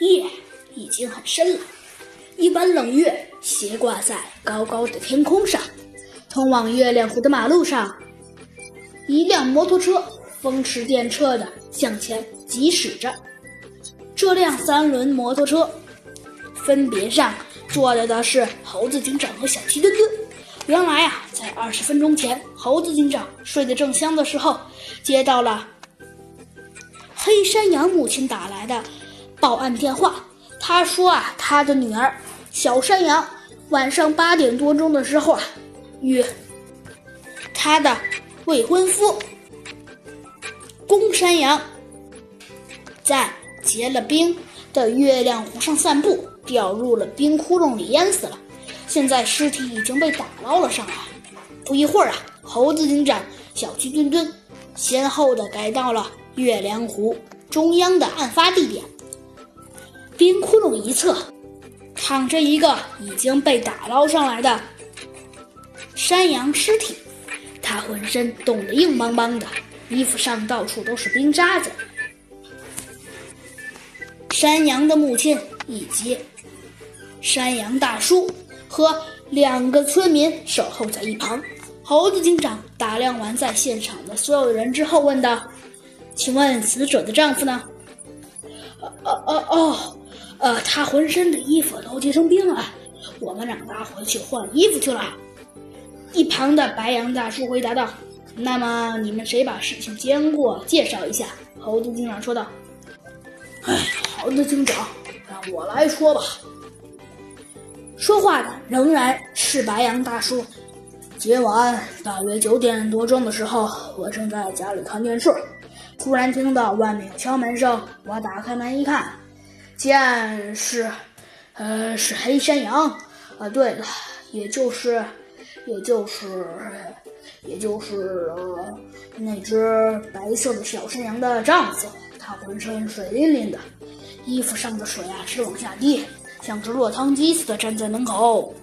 夜已经很深了，一弯冷月斜挂在高高的天空上。通往月亮湖的马路上，一辆摩托车风驰电掣地向前疾驶着。这辆三轮摩托车分别上坐着的是猴子警长和小鸡墩墩。原来啊，在二十分钟前，猴子警长睡得正香的时候，接到了黑山羊母亲打来的报案电话。他说啊，他的女儿小山羊晚上八点多钟的时候啊。与他的未婚夫公山羊在结了冰的月亮湖上散步，掉入了冰窟窿里淹死了。现在尸体已经被打捞了上来。不一会儿啊，猴子警长、小鸡墩墩先后的赶到了月亮湖中央的案发地点。冰窟窿一侧躺着一个已经被打捞上来的。山羊尸体，他浑身冻得硬邦邦的，衣服上到处都是冰渣子。山羊的母亲以及山羊大叔和两个村民守候在一旁。猴子警长打量完在现场的所有人之后，问道：“请问死者的丈夫呢？”“哦哦哦，呃，他浑身的衣服都结成冰了，我们让他回去换衣服去了。”一旁的白羊大叔回答道：“那么你们谁把事情经过介绍一下？”猴子警长说道：“哎，猴子警长，让我来说吧。”说话的仍然是白羊大叔。今晚大约九点多钟的时候，我正在家里看电视，突然听到外面有敲门声。我打开门一看，见是，呃，是黑山羊。啊，对了，也就是。也就是，也就是呃那只白色的小山羊的丈夫，他浑身水淋淋的，衣服上的水啊直往下滴，像只落汤鸡似的站在门口。